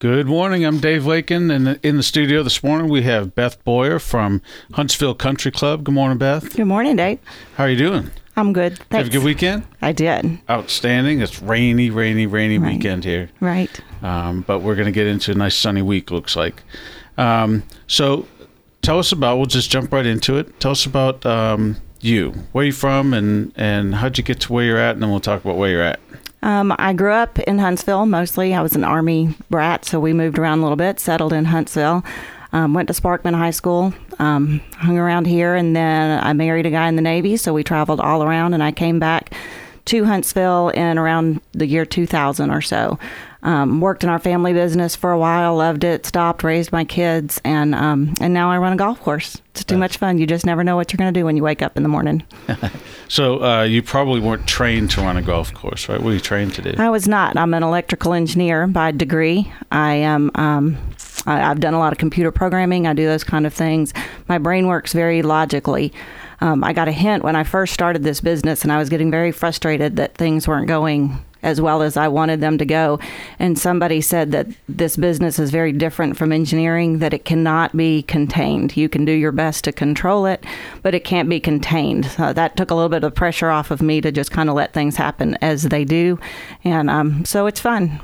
Good morning. I'm Dave Lakin, and in the studio this morning we have Beth Boyer from Huntsville Country Club. Good morning, Beth. Good morning, Dave. How are you doing? I'm good. Thanks. Have a good weekend. I did. Outstanding. It's rainy, rainy, rainy Right. weekend here, Right. um, but we're going to get into a nice sunny week. Looks like. Um, so, tell us about. We'll just jump right into it. Tell us about um, you. Where you from, and and how'd you get to where you're at, and then we'll talk about where you're at. Um, I grew up in Huntsville mostly. I was an Army brat, so we moved around a little bit, settled in Huntsville. Um, went to Sparkman High School, um, hung around here, and then I married a guy in the Navy, so we traveled all around, and I came back to Huntsville in around the year 2000 or so. Um, worked in our family business for a while, loved it, stopped, raised my kids, and um, and now I run a golf course. It's too much fun. You just never know what you're going to do when you wake up in the morning. So uh, you probably weren't trained to run a golf course, right? What were you trained to do? I was not. I'm an electrical engineer by degree. I am. Um, I, I've done a lot of computer programming. I do those kind of things. My brain works very logically. Um, I got a hint when I first started this business, and I was getting very frustrated that things weren't going as well as I wanted them to go. And somebody said that this business is very different from engineering, that it cannot be contained. You can do your best to control it, but it can't be contained. Uh, that took a little bit of pressure off of me to just kind of let things happen as they do. And um, so it's fun.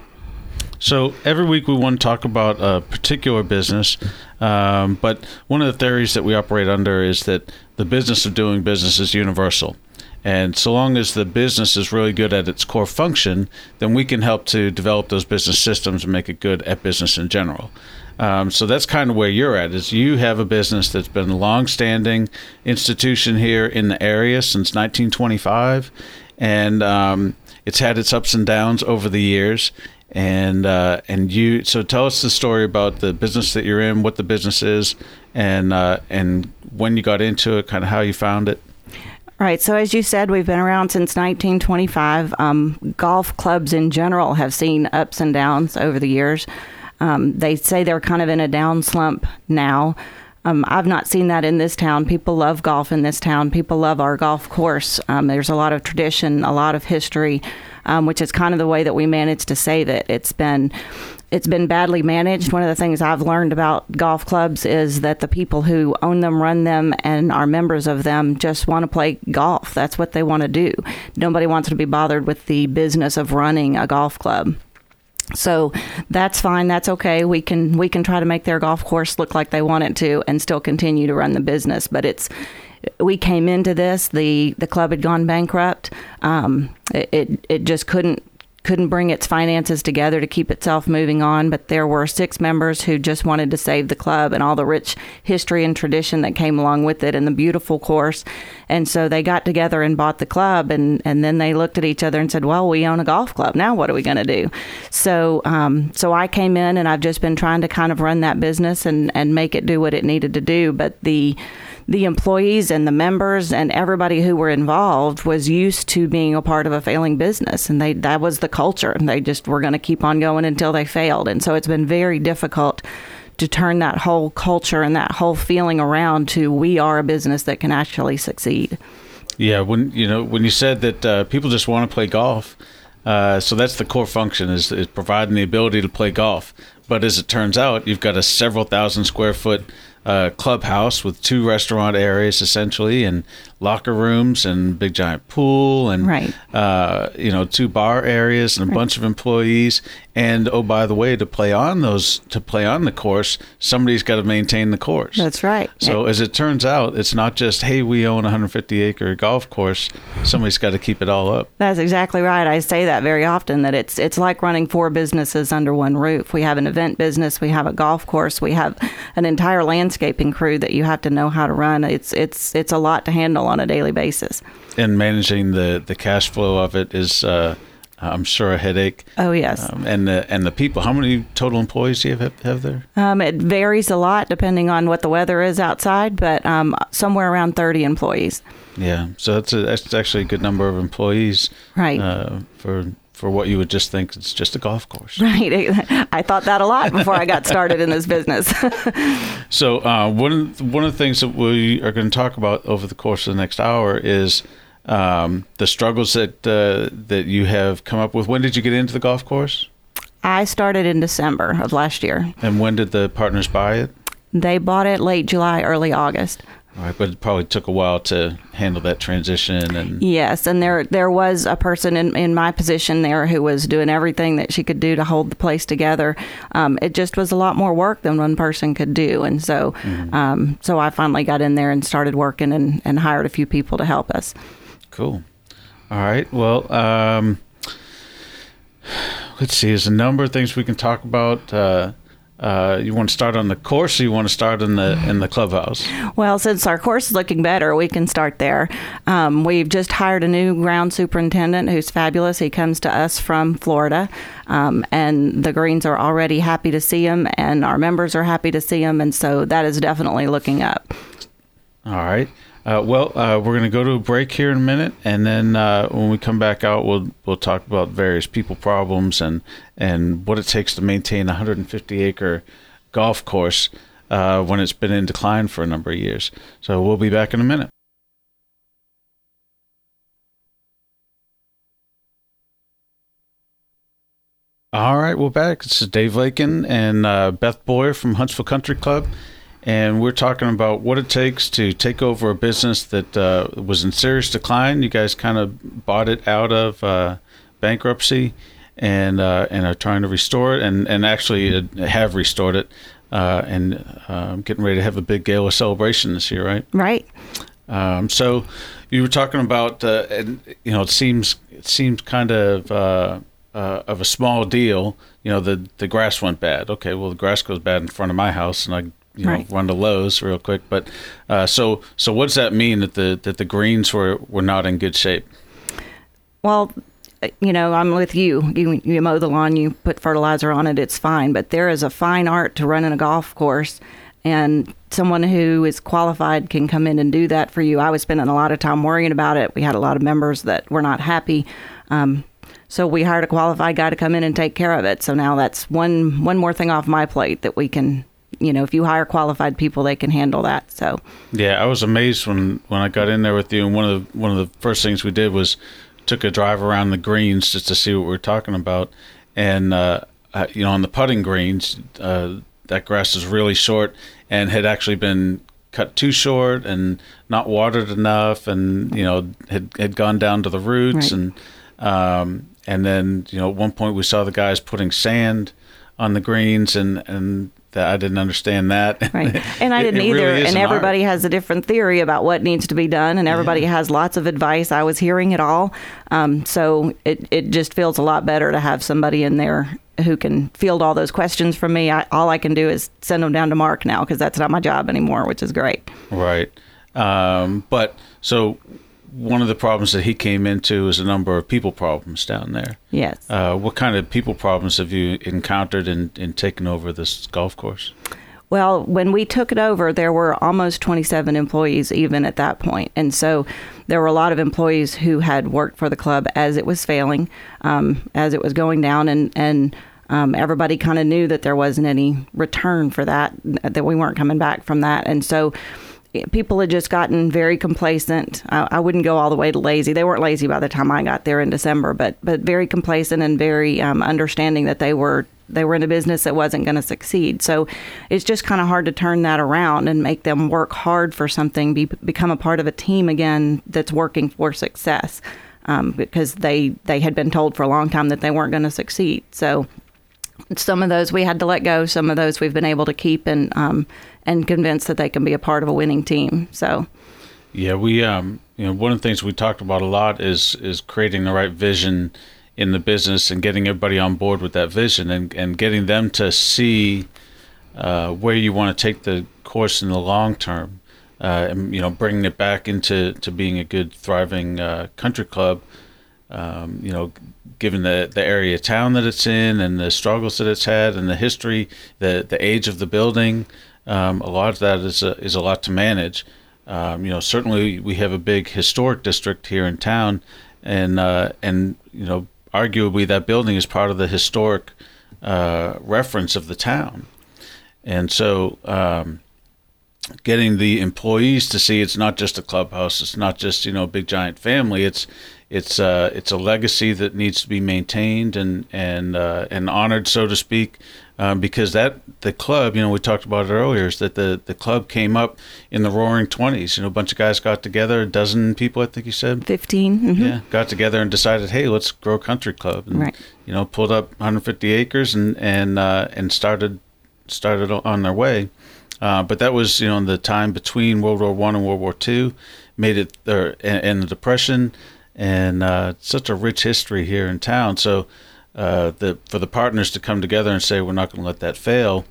So every week we want to talk about a particular business, um, but one of the theories that we operate under is that the business of doing business is universal. And so long as the business is really good at its core function, then we can help to develop those business systems and make it good at business in general. Um, so that's kind of where you're at. Is you have a business that's been a long-standing institution here in the area since 1925, and um, it's had its ups and downs over the years and uh, and you so tell us the story about the business that you're in, what the business is, and uh, and when you got into it, kind of how you found it. Right. So, as you said, we've been around since 1925. Um, golf clubs in general have seen ups and downs over the years. Um, they say they're kind of in a down slump now. Um, I've not seen that in this town. People love golf in this town. People love our golf course. Um, there's a lot of tradition, a lot of history, um, which is kind of the way that we managed to save it. It's been it's been badly managed. One of the things I've learned about golf clubs is that the people who own them, run them, and are members of them just want to play golf. That's what they want to do. Nobody wants to be bothered with the business of running a golf club. So that's fine. That's okay. We can we can try to make their golf course look like they want it to, and still continue to run the business. But it's we came into this. the The club had gone bankrupt. Um, it, it it just couldn't couldn't bring its finances together to keep itself moving on. But there were six members who just wanted to save the club and all the rich history and tradition that came along with it, and the beautiful course. And so they got together and bought the club, and, and then they looked at each other and said, "Well, we own a golf club. Now, what are we going to do?" So, um, so I came in, and I've just been trying to kind of run that business and and make it do what it needed to do. But the the employees and the members and everybody who were involved was used to being a part of a failing business. And they that was the culture. And they just were going to keep on going until they failed. And so it's been very difficult to turn that whole culture and that whole feeling around to we are a business that can actually succeed. Yeah, when you know when you said that uh, people just want to play golf, uh, so that's the core function is, is providing the ability to play golf. But as it turns out, you've got a several thousand square foot uh, clubhouse with two restaurant areas essentially, and locker rooms, and big giant pool, and Right. uh, you know two bar areas and a bunch of employees. And oh, by the way, to play on those to play on the course, somebody's got to maintain the course. that's right So as it turns out, it's not just hey, we own a 150 acre golf course. Somebody's got to keep it all up. That's exactly right. I say that very often that it's it's like running four businesses under one roof. We have an event business, we have a golf course, we have an entire landscaping crew that you have to know how to run. It's it's it's a lot to handle on a daily basis. And managing the the cash flow of it is, uh, I'm sure, a headache. Oh yes. Um, and the and the people. How many total employees do you have, have there? Um, it varies a lot depending on what the weather is outside, but um, somewhere around 30 employees. Yeah. So that's a, that's actually a good number of employees. Right. Uh, for for what you would just think it's just a golf course. Right. I thought that a lot before I got started in this business. So uh, one one of the things that we are going to talk about over the course of the next hour is um, the struggles that uh, that you have come up with. When did you get into the golf course? I started in December of last year. And when did the partners buy it? They bought it late July, early August. All right, but it probably took a while to handle that transition and Yes, and there there was a person in, in my position there who was doing everything that she could do to hold the place together. Um, it just was a lot more work than one person could do, and so um, so I finally got in there and started working and, and hired a few people to help us. Cool. All right. Well, um, let's see. There's a number of things we can talk about. Uh, uh, you want to start on the course, or you want to start in the in the clubhouse? Well, since our course is looking better, we can start there. Um, we've just hired a new ground superintendent who's fabulous. He comes to us from Florida, um, and the Greens are already happy to see him, and our members are happy to see him, and so that is definitely looking up. All right. Uh, well, uh, we're going to go to a break here in a minute, and then uh, when we come back out, we'll we'll talk about various people problems and and what it takes to maintain a 150 acre golf course uh, when it's been in decline for a number of years. So we'll be back in a minute. All right, we're back. This is Dave Lakin and uh, Beth Boyer from Huntsville Country Club and we're talking about what it takes to take over a business that uh, was in serious decline. You guys kind of bought it out of uh, bankruptcy, and uh, and are trying to restore it, and and actually have restored it, uh, and uh, getting ready to have a big gala celebration this year, right? Right. Um, so you were talking about, uh, and you know, it seems it seems kind of. of a small deal, you know, the the grass went bad. Okay, well, the grass goes bad in front of my house, and I you know Right. run to Lowe's real quick. But uh, so so what does that mean that the that the greens were were not in good shape? Well, you know, I'm with you. You you mow the lawn, you put fertilizer on it, it's fine. But there is a fine art to running a golf course, and someone who is qualified can come in and do that for you. I was spending a lot of time worrying about it. We had a lot of members that were not happy. Um, so we hired a qualified guy to come in and take care of it. So now that's one one more thing off my plate that we can, you know, if you hire qualified people, they can handle that. So Yeah, I was amazed when when I got in there with you, and one of the one of the first things we did was took a drive around the greens just to see what we were talking about, and uh, you know, on the putting greens, uh, that grass is really short and had actually been cut too short and not watered enough, and you know, had had gone down to the roots, Right. and um, and then you know, at one point we saw the guys putting sand on the greens, and and that I didn't understand that. Right. And I didn't it either. really and an art. everybody has a different theory about what needs to be done, and everybody has lots of advice. I was hearing it all. Um, so it, it just feels a lot better to have somebody in there who can field all those questions from me. I, all I can do is send them down to Mark now because that's not my job anymore, which is great. Right. Um, but so one of the problems that he came into is a number of people problems down there. Yes. Uh, what kind of people problems have you encountered in, in taking over this golf course? Well, when we took it over, there were almost 27 employees even at that point. And so there were a lot of employees who had worked for the club as it was failing, um, as it was going down, and, and um, everybody kind of knew that there wasn't any return for that, that we weren't coming back from that. And so people had just gotten very complacent. Uh, I wouldn't go all the way to lazy. They weren't lazy by the time I got there in December, but but very complacent and very um, understanding that they were they were in a business that wasn't going to succeed. So it's just kind of hard to turn that around and make them work hard for something, be, become a part of a team again that's working for success. Um, because they they had been told for a long time that they weren't going to succeed. So some of those we had to let go. Some of those we've been able to keep and um, and convince that they can be a part of a winning team. So Yeah, we um, you know one of the things we talked about a lot is is creating the right vision in the business and getting everybody on board with that vision and and getting them to see uh, where you want to take the course in the long term. Uh, and you know, bringing it back into to being a good, thriving uh, country club. Um, you know, given the the area of town that it's in and the struggles that it's had and the history, the the age of the building, um, a lot of that is a, is a lot to manage. Um, you know, certainly we have a big historic district here in town, and uh, and you know, arguably that building is part of the historic uh, reference of the town, and so. Um, getting the employees to see it's not just a clubhouse it's not just you know a big giant family it's it's uh, it's a legacy that needs to be maintained and and uh, and honored, so to speak. Um, because that the club, you know, we talked about it earlier, is that the, the club came up in the Roaring Twenties. You know, a bunch of guys got together, a dozen people, I think you said, 15 mm-hmm. Yeah, got together and decided, hey, let's grow a country club, and right. you know, pulled up 150 acres and and uh, and started started on their way. Uh, but that was you know in the time between World War One and World War Two, made it there and, and the Depression, and uh, such a rich history here in town. So uh, the for the partners to come together and say we're not going to let that fail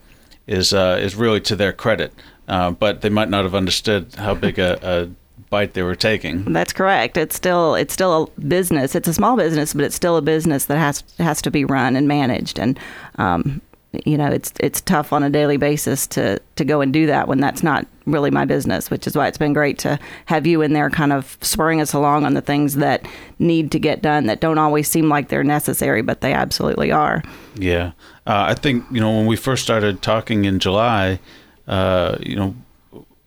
is uh, is really to their credit. Uh, but they might not have understood how big a, a bite they were taking. That's correct. It's still it's still a business. It's a small business, but it's still a business that has has to be run and managed. And um, you know, it's it's tough on a daily basis to to go and do that when that's not really my business. Which is why it's been great to have you in there, kind of spurring us along on the things that need to get done that don't always seem like they're necessary, but they absolutely are. Yeah, uh, I think you know when we first started talking in July, uh, you know,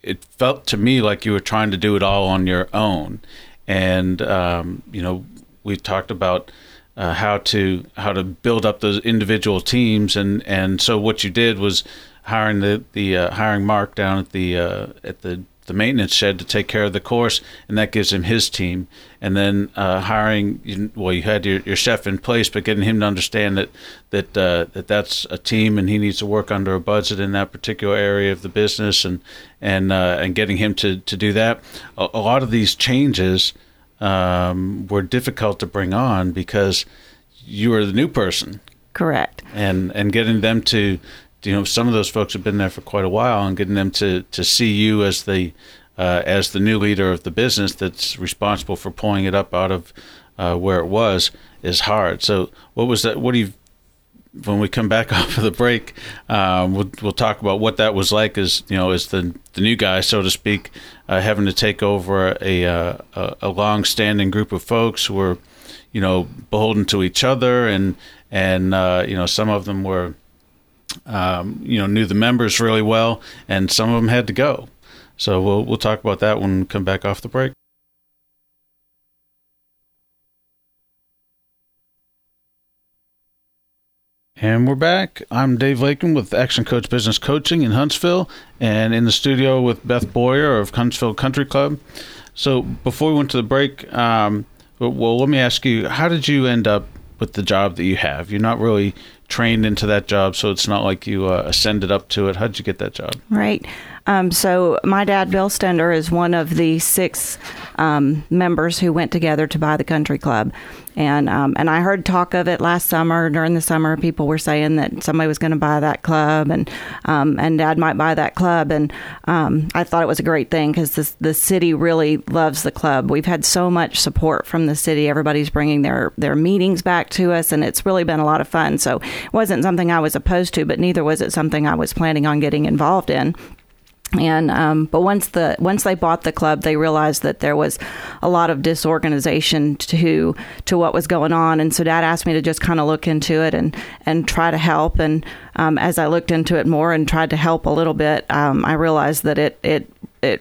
it felt to me like you were trying to do it all on your own, and um, you know, we talked about uh, how to how to build up those individual teams, and and so what you did was hiring the the uh, hiring Mark down at the uh, at the the maintenance shed to take care of the course, and that gives him his team. And then uh, hiring, well, you had your, your chef in place, but getting him to understand that that uh, that that's a team, and he needs to work under a budget in that particular area of the business, and and uh, and getting him to to do that. A, a lot of these changes um, were difficult to bring on because you were the new person. Correct. And and getting them to, you know, some of those folks have been there for quite a while, and getting them to to see you as the uh, as the new leader of the business that's responsible for pulling it up out of uh, where it was is hard. So, what was that? What do you when we come back off of the break, um, we'll, we'll talk about what that was like as you know as the the new guy, so to speak, uh, having to take over a uh, a, a long standing group of folks who were, you know, beholden to each other, and and uh, you know some of them were, um, you know, knew the members really well, and some of them had to go. So we'll we'll talk about that when we come back off the break. And we're back. I'm Dave Lakin with Action Coach Business Coaching in Huntsville, and in the studio with Beth Boyer of Huntsville Country Club. So before we went to the break, um, well, let me ask you, how did you end up with the job that you have? You're not really trained into that job, so it's not like you uh, ascended up to it. How did you get that job? Right. Um, so my dad, Bill Stender, is one of the six um, members who went together to buy the country club, and um, and I heard talk of it last summer. During the summer, people were saying that somebody was going to buy that club, and um, and Dad might buy that club, and um, I thought it was a great thing because the the city really loves the club. We've had so much support from the city. Everybody's bringing their their meetings back to us, and it's really been a lot of fun. So it wasn't something I was opposed to, but neither was it something I was planning on getting involved in and um, but once the once they bought the club, they realized that there was a lot of disorganization to to what was going on, and so Dad asked me to just kind of look into it and and try to help. And um, as I looked into it more and tried to help a little bit, um, I realized that it it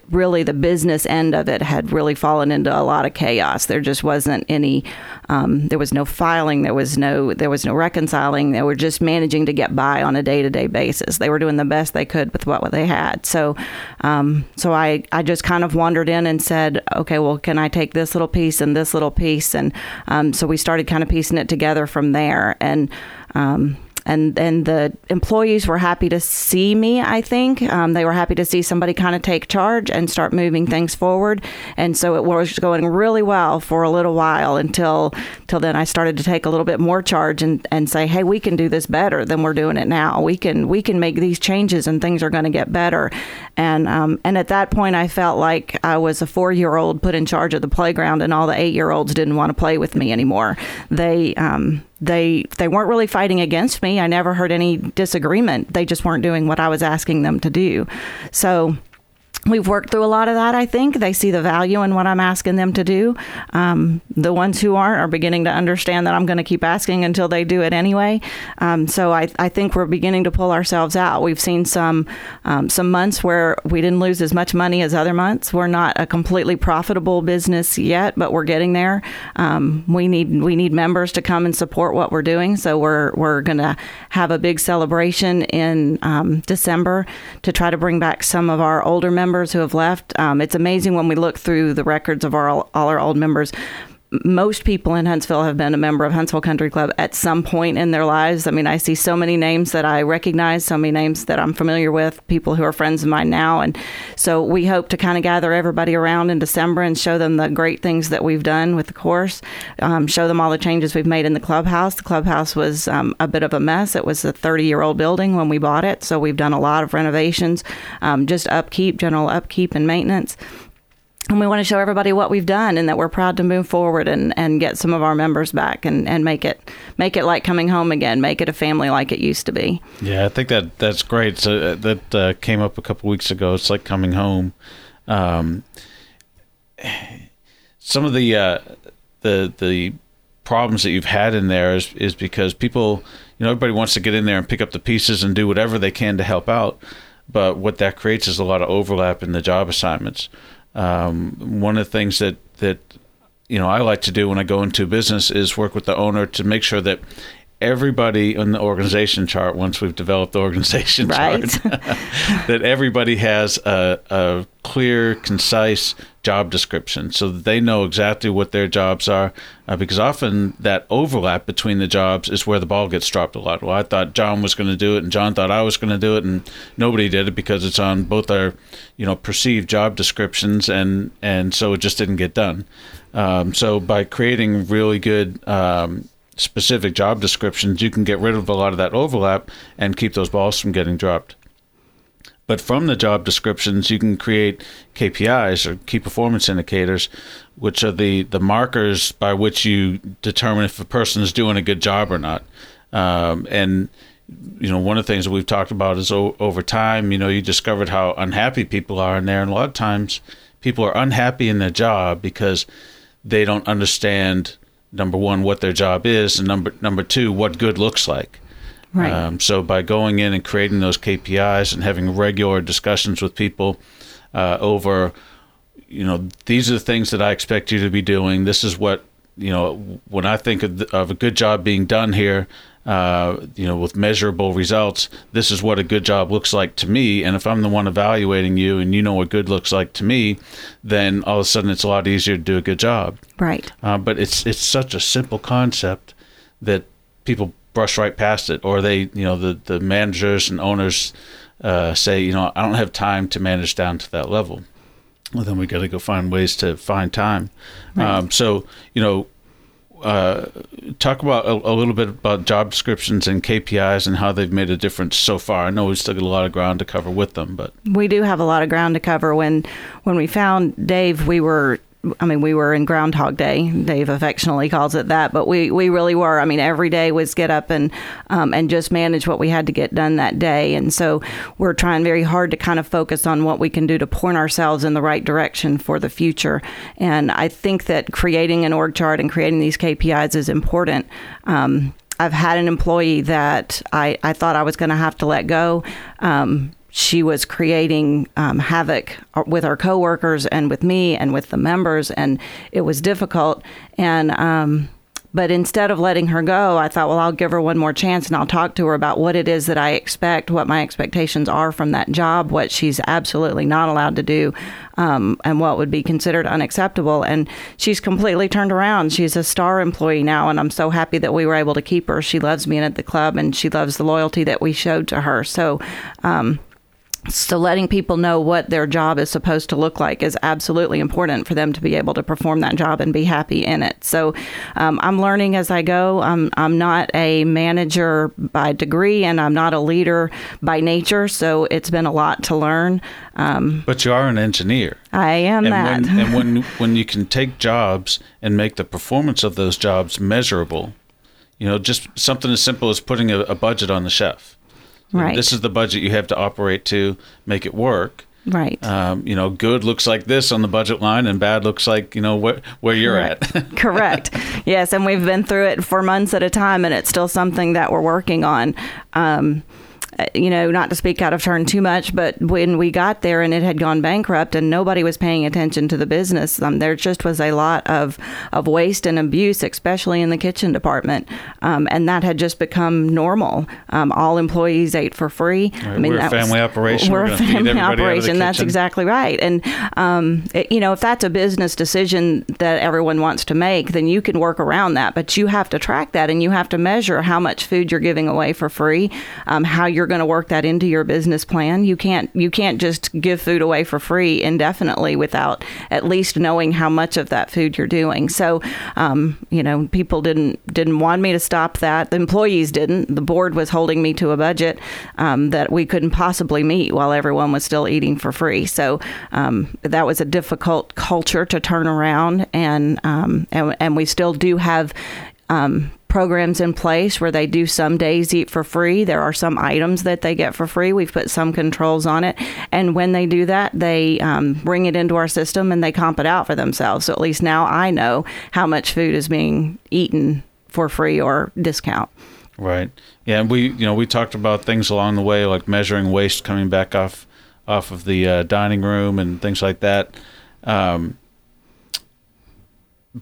really the business end of it had really fallen into a lot of chaos. There just wasn't any. Um, there was no filing. There was no. There was no reconciling. They were just managing to get by on a day to day basis. They were doing the best they could with what they had. So, um, so I I just kind of wandered in and said, okay, well, can I take this little piece and this little piece? And um, so we started kind of piecing it together from there. And um, and and the employees were happy to see me. I think um, they were happy to see somebody kind of take charge and start moving things forward. And so it was going really well for a little while until till then. I started to take a little bit more charge and, and say, hey, we can do this better than we're doing it now. We can we can make these changes and things are going to get better. And um, and at that point, I felt like I was a four year old put in charge of the playground, and all the eight year olds didn't want to play with me anymore. They um, they they weren't really fighting against me. I never heard any disagreement. They just weren't doing what I was asking them to do. So we've worked through a lot of that. I think they see the value in what I'm asking them to do. Um, the ones who aren't are beginning to understand that I'm going to keep asking until they do it anyway. Um, so I, I think we're beginning to pull ourselves out. We've seen some um, some months where we didn't lose as much money as other months. We're not a completely profitable business yet, but we're getting there. Um, we need we need members to come and support what we're doing. So we're we're going to have a big celebration in um, December to try to bring back some of our older members members who have left. Um, it's amazing when we look through the records of our all our old members most people in Huntsville have been a member of Huntsville Country Club at some point in their lives. I mean, I see so many names that I recognize, so many names that I'm familiar with, people who are friends of mine now. And so we hope to kind of gather everybody around in December and show them the great things that we've done with the course, um, show them all the changes we've made in the clubhouse. The clubhouse was um, a bit of a mess. It was a 30 year old building when we bought it. So we've done a lot of renovations, um, just upkeep, general upkeep and maintenance and we want to show everybody what we've done and that we're proud to move forward and, and get some of our members back and, and make it make it like coming home again make it a family like it used to be. Yeah i think that that's great. So uh, that uh, came up a couple weeks ago. It's like coming home. Um, some of the uh, the the problems that you've had in there is is because people you know everybody wants to get in there and pick up the pieces and do whatever they can to help out but what that creates is a lot of overlap in the job assignments um, one of the things that that you know I like to do when I go into business is work with the owner to make sure that everybody in the organization chart once we've developed the organization right. chart that everybody has a, a, clear concise job description so that they know exactly what their jobs are uh, because often that overlap between the jobs is where the ball gets dropped a lot well i thought john was going to do it and john thought i was going to do it and nobody did it because it's on both our you know perceived job descriptions and and so it just didn't get done um, so by creating really good um, specific job descriptions, you can get rid of a lot of that overlap and keep those balls from getting dropped. But from the job descriptions, you can create KPIs or key performance indicators, which are the, the markers by which you determine if a person is doing a good job or not. Um, and you know, one of the things that we've talked about is o- over time, you know, you discovered how unhappy people are in there, and a lot of times people are unhappy in their job because they don't understand number one what their job is, and number number two what good looks like. Right. Um, so by going in and creating those KPIs and having regular discussions with people uh, over, you know, these are the things that I expect you to be doing. This is what you know when I think of, the, of a good job being done here uh, you know, with measurable results, this is what a good job looks like to me. And if I'm the one evaluating you and you know what good looks like to me, then all of a sudden it's a lot easier to do a good job. Right. Uh, but it's it's such a simple concept that people brush right past it, or they, you know, the the managers and owners uh, say, you know, I don't have time to manage down to that level. Well, then we got to go find ways to find time. Right. Um, so, you know, uh, talk about a, a, little bit about job descriptions and KPIs and how they've made a difference so far. I know we've still got a lot of ground to cover with them, but we do have a lot of ground to cover. When when we found Dave, we were I mean, we were in Groundhog Day. Dave affectionately calls it that, but we, we really were. I mean, every day was get up and um, and just manage what we had to get done that day. And so we're trying very hard to kind of focus on what we can do to point ourselves in the right direction for the future. And I think that creating an org chart and creating these KPIs is important. Um, I've had an employee that I, I thought I was going to have to let go. Um, she was creating um, havoc with our coworkers and with me and with the members, and it was difficult. And um, but instead of letting her go, I thought, well, I'll give her one more chance and I'll talk to her about what it is that I expect, what my expectations are from that job, what she's absolutely not allowed to do, um, and what would be considered unacceptable. And she's completely turned around. She's a star employee now, and I'm so happy that we were able to keep her. She loves being at the club and she loves the loyalty that we showed to her. So, um, so letting people know what their job is supposed to look like is absolutely important for them to be able to perform that job and be happy in it. So um, I'm learning as I go. I'm, I'm not a manager by degree and I'm not a leader by nature. So it's been a lot to learn. Um, but you are an engineer. I am and that. When, and when, when you can take jobs and make the performance of those jobs measurable, you know, just something as simple as putting a, a budget on the chef Right. This is the budget you have to operate to make it work. Right. Um, you know, good looks like this on the budget line, and bad looks like you know where where you're Correct. at. Correct. Yes, and we've been through it for months at a time, and it's still something that we're working on. Um, you know, not to speak out of turn too much, but when we got there and it had gone bankrupt and nobody was paying attention to the business, um, there just was a lot of, of waste and abuse, especially in the kitchen department. Um, and that had just become normal. Um, all employees ate for free. Right, we're a that was- family operation. We're, We're a family everybody out of the operation. That's exactly right. And, um, it- you know, if that's a business decision that everyone wants to make, then you can work around that. But you have to track that and you have to measure how much food you're giving away for free, um, how you're going to work that into your business plan. You can't you can't just give food away for free indefinitely without at least knowing how much of that food you're doing. So, um, you know, people didn't didn't want me to stop that. The employees didn't. The board was holding me to a budget um, that we couldn't possibly meet while everyone was still eating for free. So um, that was a difficult culture to turn around, and um, and, and we still do have. Um, programs in place where they do some days eat for free. There are some items that they get for free. We've put some controls on it. And when they do that, they um, bring it into our system and they comp it out for themselves. So at least now I know how much food is being eaten for free or discount. Right. Yeah, and we you know we talked about things along the way like measuring waste coming back off off of the uh, dining room and things like that. Um,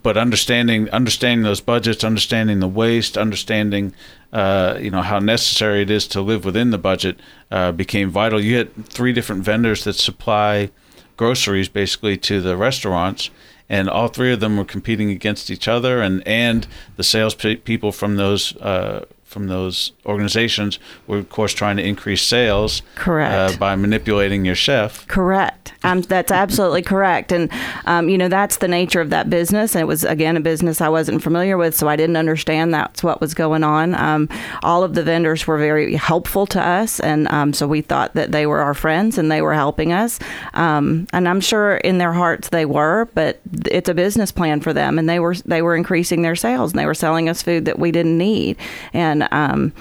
but understanding understanding those budgets, understanding the waste, understanding uh, you know how necessary it is to live within the budget uh, became vital. You had three different vendors that supply groceries basically to the restaurants, and all three of them were competing against each other, and and the sales pe- people from those. Uh, from those organizations were, of course, trying to increase sales Correct. uh, by manipulating your chef. Correct. Um, that's absolutely correct. And, um, you know, that's the nature of that business. And it was, again, a business I wasn't familiar with, so I didn't understand that's what was going on. Um, all of the vendors were very helpful to us. And um, so we thought that they were our friends and they were helping us. Um, and I'm sure in their hearts they were, but it's a business plan for them. And they were, they were increasing their sales and they were selling us food that we didn't need. And, um,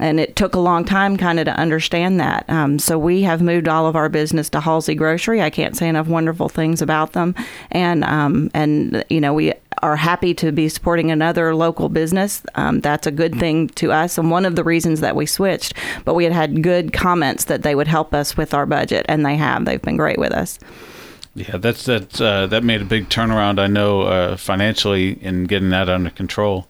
and it took a long time kind of to understand that. Um, so we have moved all of our business to Halsey Grocery. I can't say enough wonderful things about them, and um, and you know we are happy to be supporting another local business. Um, that's a good thing to us, and one of the reasons that we switched. But we had had good comments that they would help us with our budget, and they have. They've been great with us. Yeah, that's that. Uh, that made a big turnaround. I know uh, financially in getting that under control.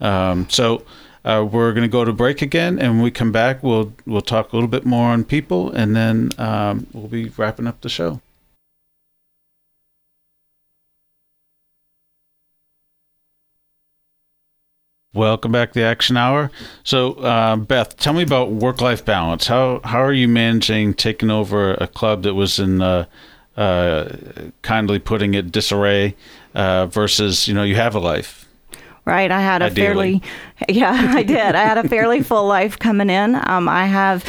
Um, so uh, we're going to go to break again, and when we come back, we'll we'll talk a little bit more on people, and then um, we'll be wrapping up the show. Welcome back to the Action Hour. So, uh, Beth, tell me about work-life balance. How how are you managing taking over a club that was in uh, uh, kindly putting it disarray uh, versus you know you have a life. Right. I had a Ideally. fairly, yeah, I did. I had a fairly full life coming in. Um, I have,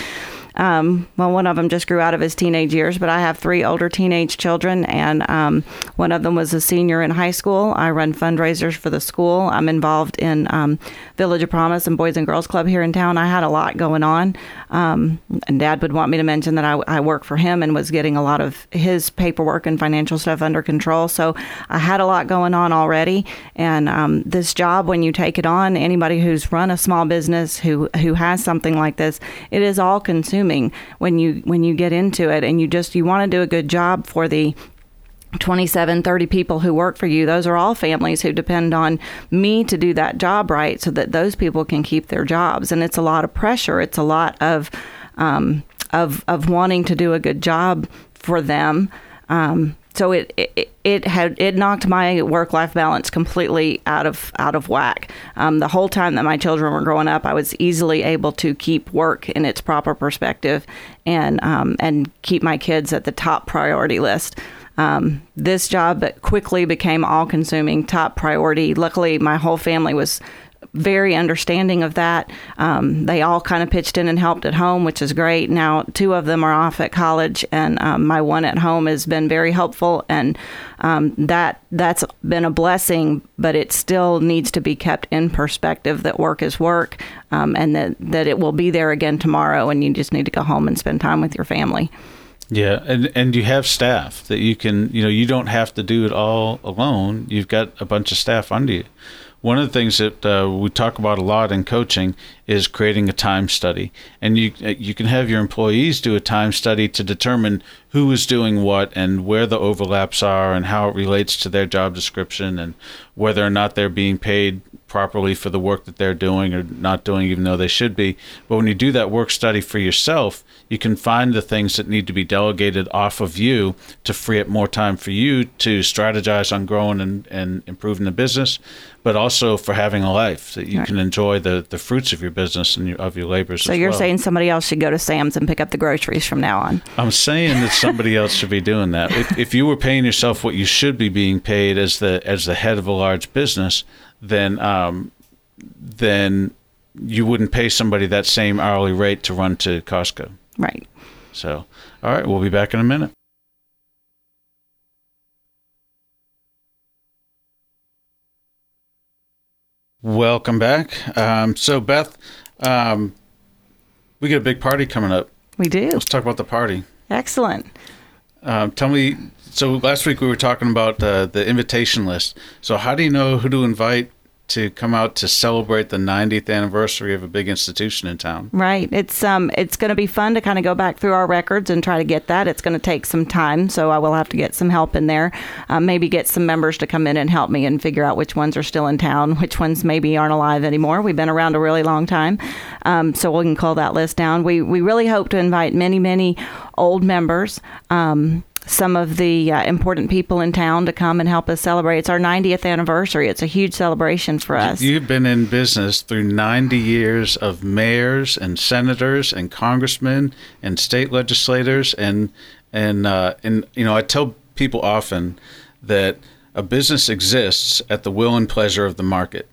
um, well, one of them just grew out of his teenage years, but I have three older teenage children, and um, one of them was a senior in high school. I run fundraisers for the school. I'm involved in um, Village of Promise and Boys and Girls Club here in town. I had a lot going on, um, and Dad would want me to mention that I, I work for him and was getting a lot of his paperwork and financial stuff under control. So I had a lot going on already, and um, this job, when you take it on, anybody who's run a small business who who has something like this, it is all consuming when you when you get into it, and you just you want to do a good job for the 27 30 people who work for you. Those are all families who depend on me to do that job right so that those people can keep their jobs. And it's a lot of pressure. It's a lot of um, of of wanting to do a good job for them. Um, so it, it it had it knocked my work life balance completely out of out of whack. Um, the whole time that my children were growing up, I was easily able to keep work in its proper perspective, and um, and keep my kids at the top priority list. Um, this job quickly became all consuming, top priority. Luckily, my whole family was very understanding of that. Um, they all kind of pitched in and helped at home, which is great. Now, two of them are off at college, and um, my one at home has been very helpful, and um, that that's been a blessing. But it still needs to be kept in perspective that work is work, um, and that that it will be there again tomorrow, and you just need to go home and spend time with your family. Yeah, and and you have staff that you can, you know, you don't have to do it all alone. You've got a bunch of staff under you. One of the things that uh, we talk about a lot in coaching is creating a time study, and you you can have your employees do a time study to determine who is doing what and where the overlaps are and how it relates to their job description and whether or not they're being paid properly for the work that they're doing or not doing, even though they should be. But when you do that work study for yourself, you can find the things that need to be delegated off of you to free up more time for you to strategize on growing and, and improving the business, but also for having a life that you right. can enjoy the, the fruits of your business and your, of your labors. So you're well. saying somebody else should go to Sam's and pick up the groceries from now on? I'm saying that somebody else should be doing that. If, if you were paying yourself what you should be being paid as the as the head of a large business, then um, then you wouldn't pay somebody that same hourly rate to run to Costco. Right. So, all right, we'll be back in a minute. Welcome back. Um, so, Beth, um, we got a big party coming up. We do. Let's talk about the party. Excellent. Um, tell me. So last week we were talking about uh, the invitation list. So how do you know who to invite to come out to celebrate the 90th anniversary of a big institution in town. Right. It's um it's going to be fun to kind of go back through our records and try to get that. It's going to take some time, so I will have to get some help in there. Um, maybe get some members to come in and help me and figure out which ones are still in town, which ones maybe aren't alive anymore. We've been around a really long time, um, so we can call that list down. We we really hope to invite many many old members. Um, some of the uh, important people in town to come and help us celebrate. It's our 90th anniversary. It's a huge celebration for us. You've been in business through 90 years of mayors and senators and congressmen and state legislators and and uh, and you know I tell people often that a business exists at the will and pleasure of the market.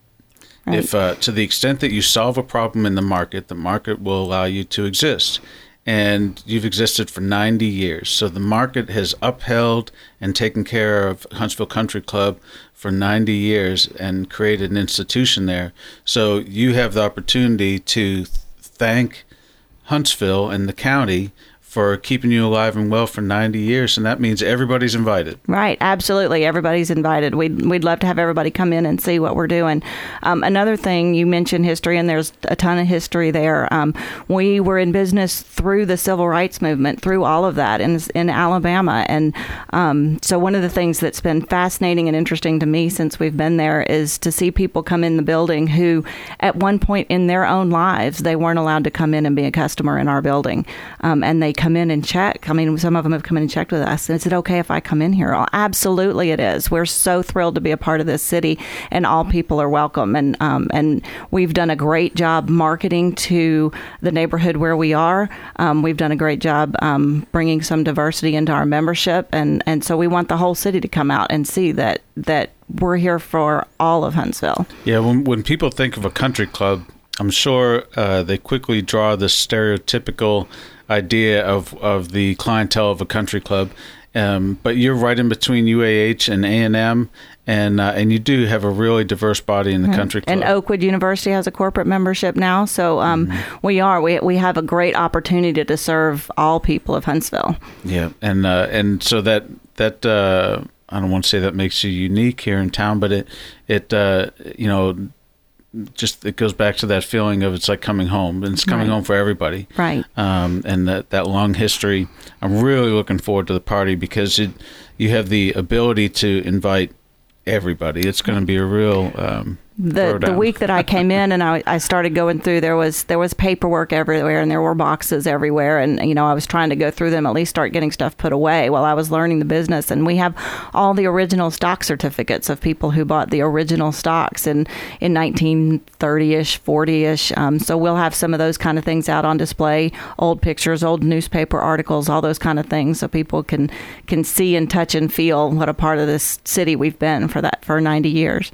Right. If uh, to the extent that you solve a problem in the market, the market will allow you to exist and you've existed for 90 years. So the market has upheld and taken care of Huntsville Country Club for 90 years and created an institution there. So you have the opportunity to thank Huntsville and the county for keeping you alive and well for 90 years and that means everybody's invited. Right absolutely. Everybody's invited. We'd, we'd love to have everybody come in and see what we're doing. Um, another thing you mentioned history and there's a ton of history there. Um, we were in business through the civil rights movement through all of that in, in alabama and um, so one of the things that's been fascinating and interesting to me since we've been there is to see people come in the building who at one point in their own lives they weren't allowed to come in and be a customer in our building. Um, and they come in and check. I mean, some of them have come in and checked with us. And is it okay if I come in here? Oh, absolutely, it is. We're so thrilled to be a part of this city, and all people are welcome. And um, and we've done a great job marketing to the neighborhood where we are. Um, we've done a great job um, bringing some diversity into our membership, and and so we want the whole city to come out and see that that we're here for all of Huntsville. Yeah, when when people think of a country club, I'm sure uh, they quickly draw the stereotypical idea of, of the clientele of a country club. Um, but you're right in between UAH and A and M, and uh, and you do have a really diverse body in the country club. And Oakwood University has a corporate membership now, so um, mm-hmm. we are we we have a great opportunity to serve all people of Huntsville. Yeah, and uh, and so that that uh, I don't want to say that makes you unique here in town, but it it uh, you know just it goes back to that feeling of it's like coming home and it's coming right. home for everybody. Right. Um, and that that long history i'm really looking forward to the party because it you have the ability to invite everybody. It's going to be a real um, the the week that I came in and I, I started going through there was there was paperwork everywhere and there were boxes everywhere. And you know I was trying to go through them at least start getting stuff put away while I was learning the business. And we have all the original stock certificates of people who bought the original stocks in in 1930ish 40ish um, so we'll have some of those kind of things out on display old pictures old newspaper articles all those kind of things so people can can see and touch and feel what a part of this city we've been for that for 90 years.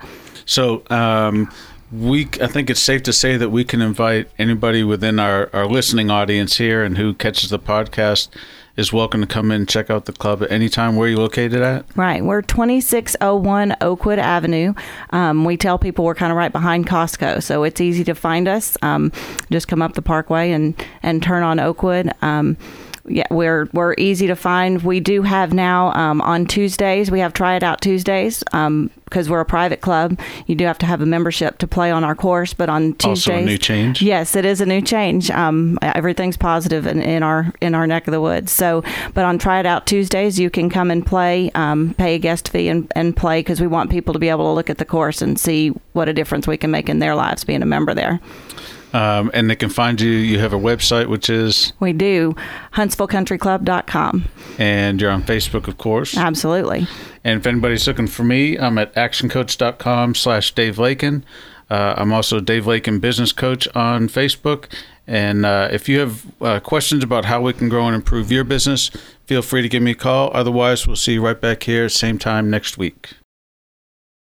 So um, we, I think it's safe to say that we can invite anybody within our, our listening audience here and who catches the podcast is welcome to come in and check out the club at any time. Where are you located at? Right. We're 2601 Oakwood Avenue. Um, we tell people we're kind of right behind Costco, so it's easy to find us. Um, just come up the parkway and, and turn on Oakwood. Um, yeah, we're we're easy to find. We do have now um, on Tuesdays. We have try it out Tuesdays um, because we're a private club. You do have to have a membership to play on our course. But on Tuesdays, Also a new change? Yes, it is a new change. Um, everything's positive in, in our in our neck of the woods. So, but on try it out Tuesdays, you can come and play, um, pay a guest fee, and, and play because we want people to be able to look at the course and see what a difference we can make in their lives being a member there. Um, and they can find you. You have a website, which is, We do HuntsvilleCountryClub.com. and you're on Facebook, of course. Absolutely. And if anybody's looking for me, I'm at actioncoach.com slash Dave Lakin. Uh, I'm also Dave Lakin Business Coach on Facebook. And uh, if you have uh, questions about how we can grow and improve your business, feel free to give me a call. Otherwise, we'll see you right back here, same time next week.